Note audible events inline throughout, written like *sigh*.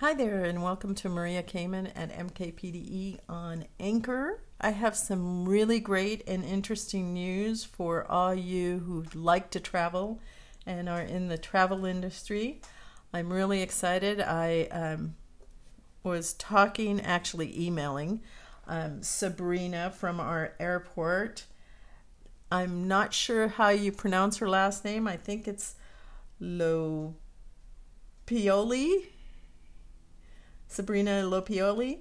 Hi there, and welcome to Maria Kamen at MKPDE on Anchor. I have some really great and interesting news for all you who like to travel and are in the travel industry. I'm really excited. I um, was talking, actually emailing, um, Sabrina from our airport. I'm not sure how you pronounce her last name. I think it's Lo Pioli Sabrina Lopioli.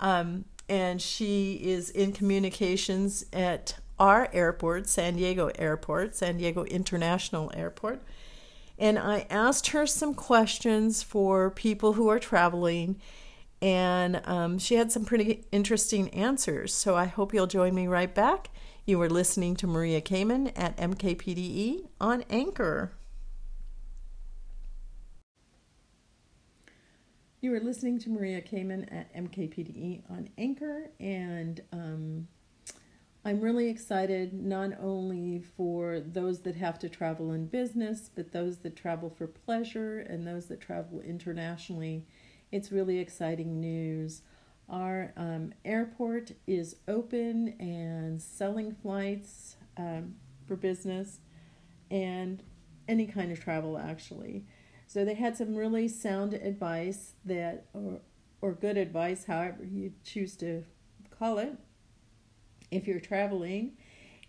Um, and she is in communications at our airport, San Diego Airport, San Diego International Airport. And I asked her some questions for people who are traveling, and um, she had some pretty interesting answers. So I hope you'll join me right back. You are listening to Maria Kamen at MKPDE on Anchor. You are listening to Maria Kamen at MKPDE on Anchor, and um, I'm really excited not only for those that have to travel in business, but those that travel for pleasure and those that travel internationally. It's really exciting news. Our um, airport is open and selling flights um, for business and any kind of travel, actually. So they had some really sound advice that, or, or good advice, however you choose to call it, if you're traveling.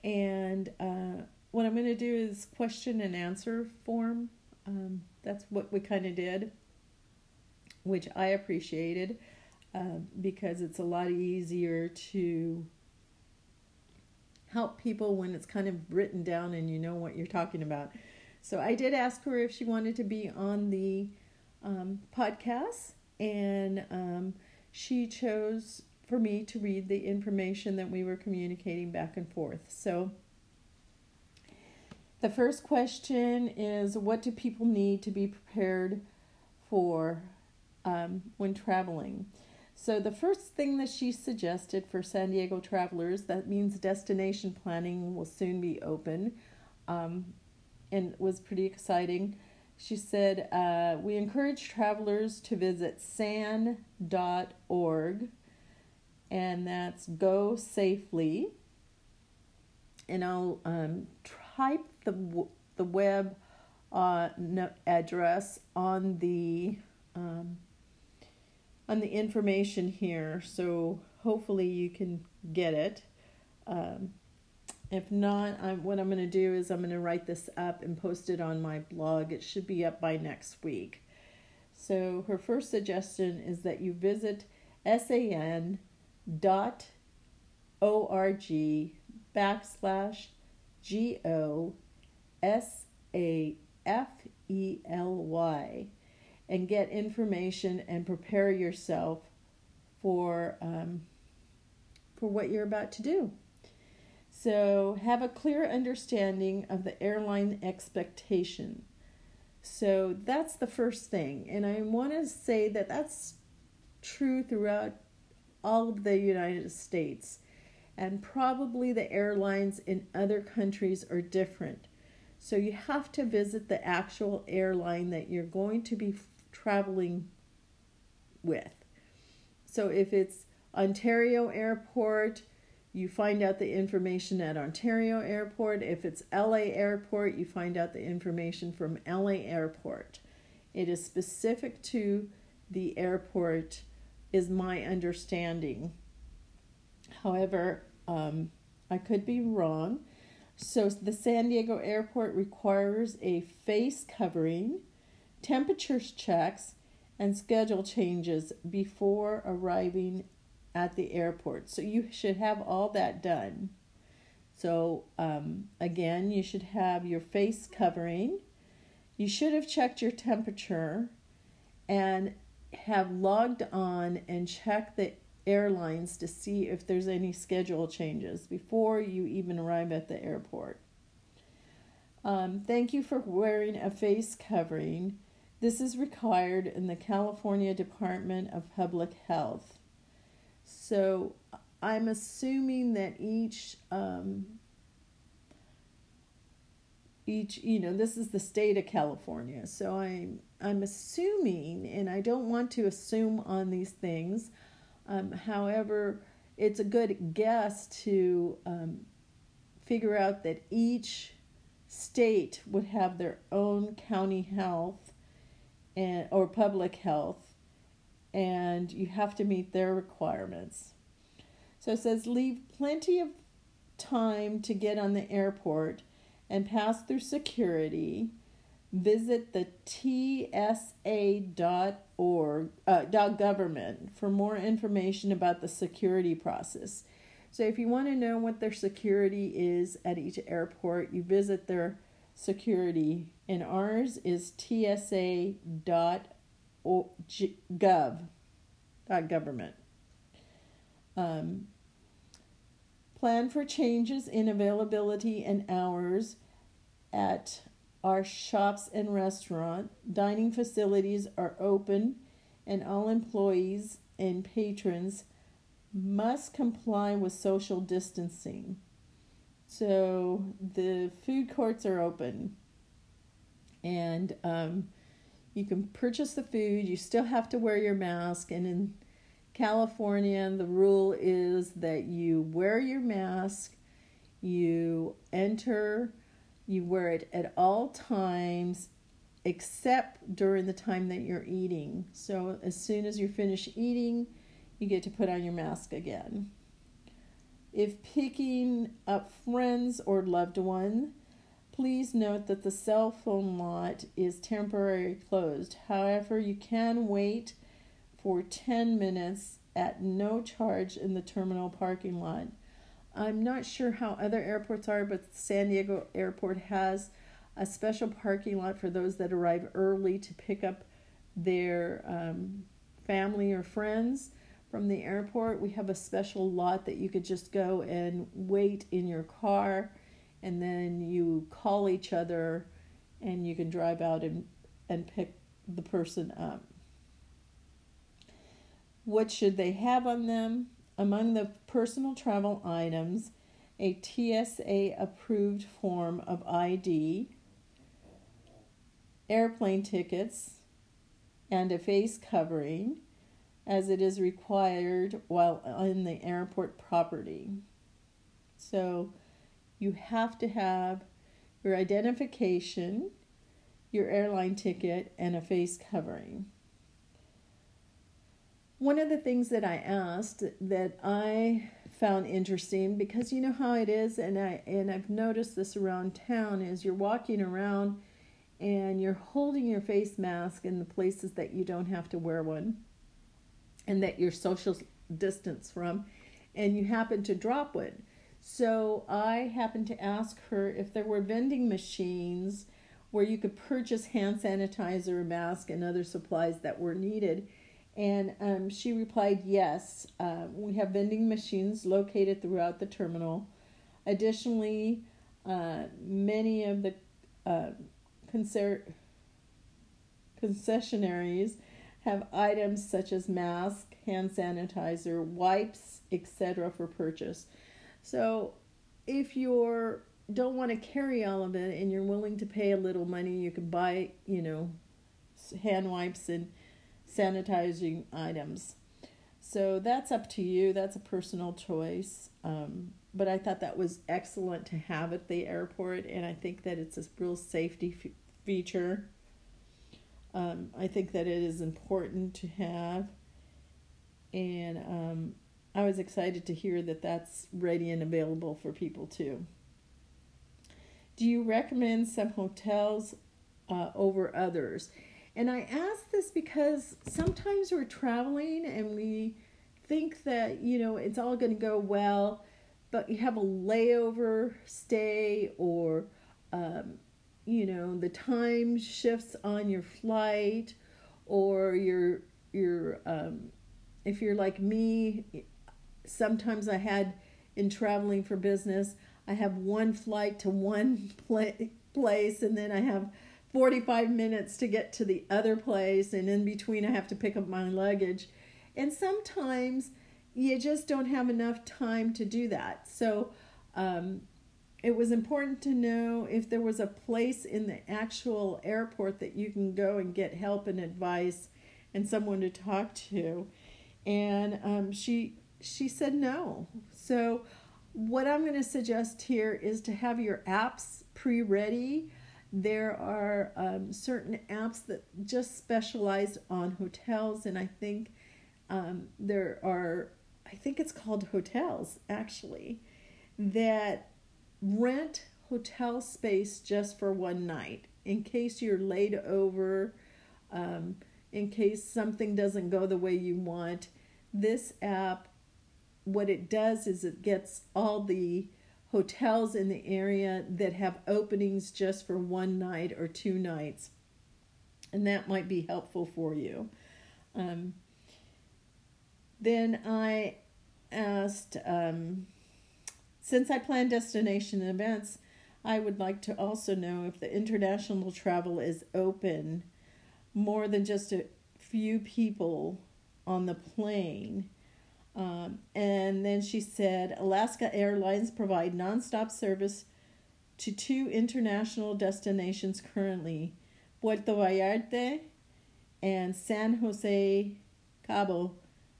And uh, what I'm going to do is question and answer form. Um, that's what we kind of did, which I appreciated uh, because it's a lot easier to help people when it's kind of written down and you know what you're talking about. So I did ask her if she wanted to be on the um, podcast, and um, she chose for me to read the information that we were communicating back and forth. So the first question is What do people need to be prepared for um, when traveling? So, the first thing that she suggested for San Diego travelers that means destination planning will soon be open. Um, and was pretty exciting. She said, uh, We encourage travelers to visit san.org, and that's go safely. And I'll um, type the, the web uh, address on the um, on the information here, so hopefully you can get it. Um, if not, I'm, what I'm going to do is I'm going to write this up and post it on my blog. It should be up by next week. So her first suggestion is that you visit san.org backslash G O S A F E L Y and get information and prepare yourself for um, for what you're about to do. So, have a clear understanding of the airline expectation. So, that's the first thing. And I want to say that that's true throughout all of the United States. And probably the airlines in other countries are different. So, you have to visit the actual airline that you're going to be traveling with. So, if it's Ontario Airport, you find out the information at Ontario Airport. If it's LA Airport, you find out the information from LA Airport. It is specific to the airport, is my understanding. However, um, I could be wrong. So, the San Diego Airport requires a face covering, temperature checks, and schedule changes before arriving at the airport. So you should have all that done. So, um, again, you should have your face covering. You should have checked your temperature and have logged on and checked the airlines to see if there's any schedule changes before you even arrive at the airport. Um, thank you for wearing a face covering. This is required in the California Department of Public Health. So I'm assuming that each um, each you know this is the state of California. So I'm I'm assuming and I don't want to assume on these things um, however it's a good guess to um, figure out that each state would have their own county health and or public health and you have to meet their requirements. So it says leave plenty of time to get on the airport and pass through security, visit the tsa.org uh, .government for more information about the security process. So if you want to know what their security is at each airport, you visit their security, and ours is tsa.gov .government. Um, Plan for changes in availability and hours at our shops and restaurant. Dining facilities are open, and all employees and patrons must comply with social distancing. So the food courts are open, and um, you can purchase the food. You still have to wear your mask, and in California, the rule is that you wear your mask, you enter, you wear it at all times except during the time that you're eating. So as soon as you finish eating, you get to put on your mask again. If picking up friends or loved one, please note that the cell phone lot is temporarily closed. However, you can wait for 10 minutes at no charge in the terminal parking lot. I'm not sure how other airports are, but San Diego Airport has a special parking lot for those that arrive early to pick up their um, family or friends from the airport. We have a special lot that you could just go and wait in your car, and then you call each other and you can drive out and, and pick the person up. What should they have on them? Among the personal travel items, a TSA approved form of ID, airplane tickets, and a face covering, as it is required while in the airport property. So you have to have your identification, your airline ticket, and a face covering one of the things that I asked that I found interesting because you know how it is and I and I've noticed this around town is you're walking around and you're holding your face mask in the places that you don't have to wear one and that you're social distance from and you happen to drop one. So I happened to ask her if there were vending machines where you could purchase hand sanitizer, mask and other supplies that were needed and um, she replied, Yes, uh, we have vending machines located throughout the terminal. Additionally, uh, many of the uh, concessionaries have items such as mask, hand sanitizer, wipes, etc. for purchase. So, if you're don't want to carry all of it and you're willing to pay a little money, you can buy, you know, hand wipes and sanitizing items. So that's up to you. That's a personal choice. Um, but I thought that was excellent to have at the airport, and I think that it's a real safety f- feature. Um, I think that it is important to have, and um, I was excited to hear that that's ready and available for people too. Do you recommend some hotels uh, over others? And I ask this because sometimes we're traveling and we think that, you know, it's all going to go well, but you have a layover stay or, um, you know, the time shifts on your flight or you're, you're, um, if you're like me, sometimes I had in traveling for business, I have one flight to one *laughs* place and then I have 45 minutes to get to the other place, and in between, I have to pick up my luggage. And sometimes you just don't have enough time to do that. So, um, it was important to know if there was a place in the actual airport that you can go and get help and advice and someone to talk to. And um, she she said no. So what I'm going to suggest here is to have your apps pre-ready. There are um, certain apps that just specialize on hotels, and I think um, there are, I think it's called hotels actually, that rent hotel space just for one night in case you're laid over, um, in case something doesn't go the way you want. This app, what it does is it gets all the hotels in the area that have openings just for one night or two nights, and that might be helpful for you. Um, then I asked, um, since I plan destination events, I would like to also know if the international travel is open more than just a few people on the plane. Um, and then she said Alaska Airlines provide nonstop service to two international destinations currently Puerto Vallarta and San Jose Cabo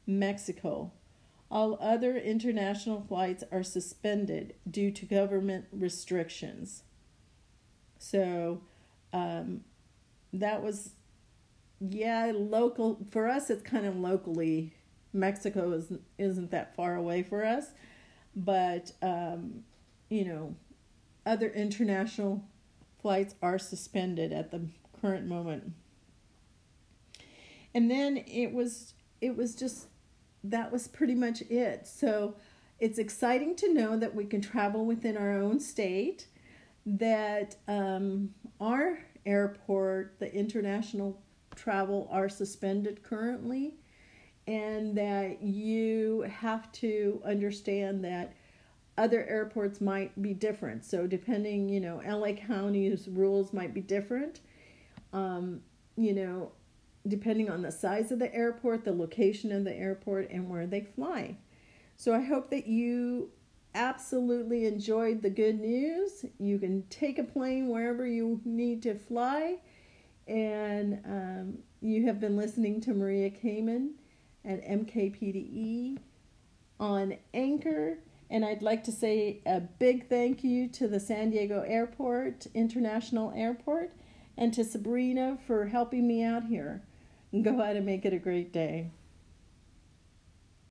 Mexico. All other international flights are suspended due to government restrictions. So um, that was, yeah, local. For us, it's kind of locally. Mexico is, isn't that far away for us. But, um, you know, other international flights are suspended at the current moment. And then it was it was just that was pretty much it. So it's exciting to know that we can travel within our own state, that um, our airport, the international travel, are suspended currently, and that you have to understand that other airports might be different. So, depending, you know, LA County's rules might be different. Um, you know, depending on the size of the airport, the location of the airport, and where they fly. So I hope that you absolutely enjoyed the good news. You can take a plane wherever you need to fly. And um, you have been listening to Maria Kamen at MKPDE on Anchor. And I'd like to say a big thank you to the San Diego Airport, International Airport, and to Sabrina for helping me out here. And go out and make it a great day.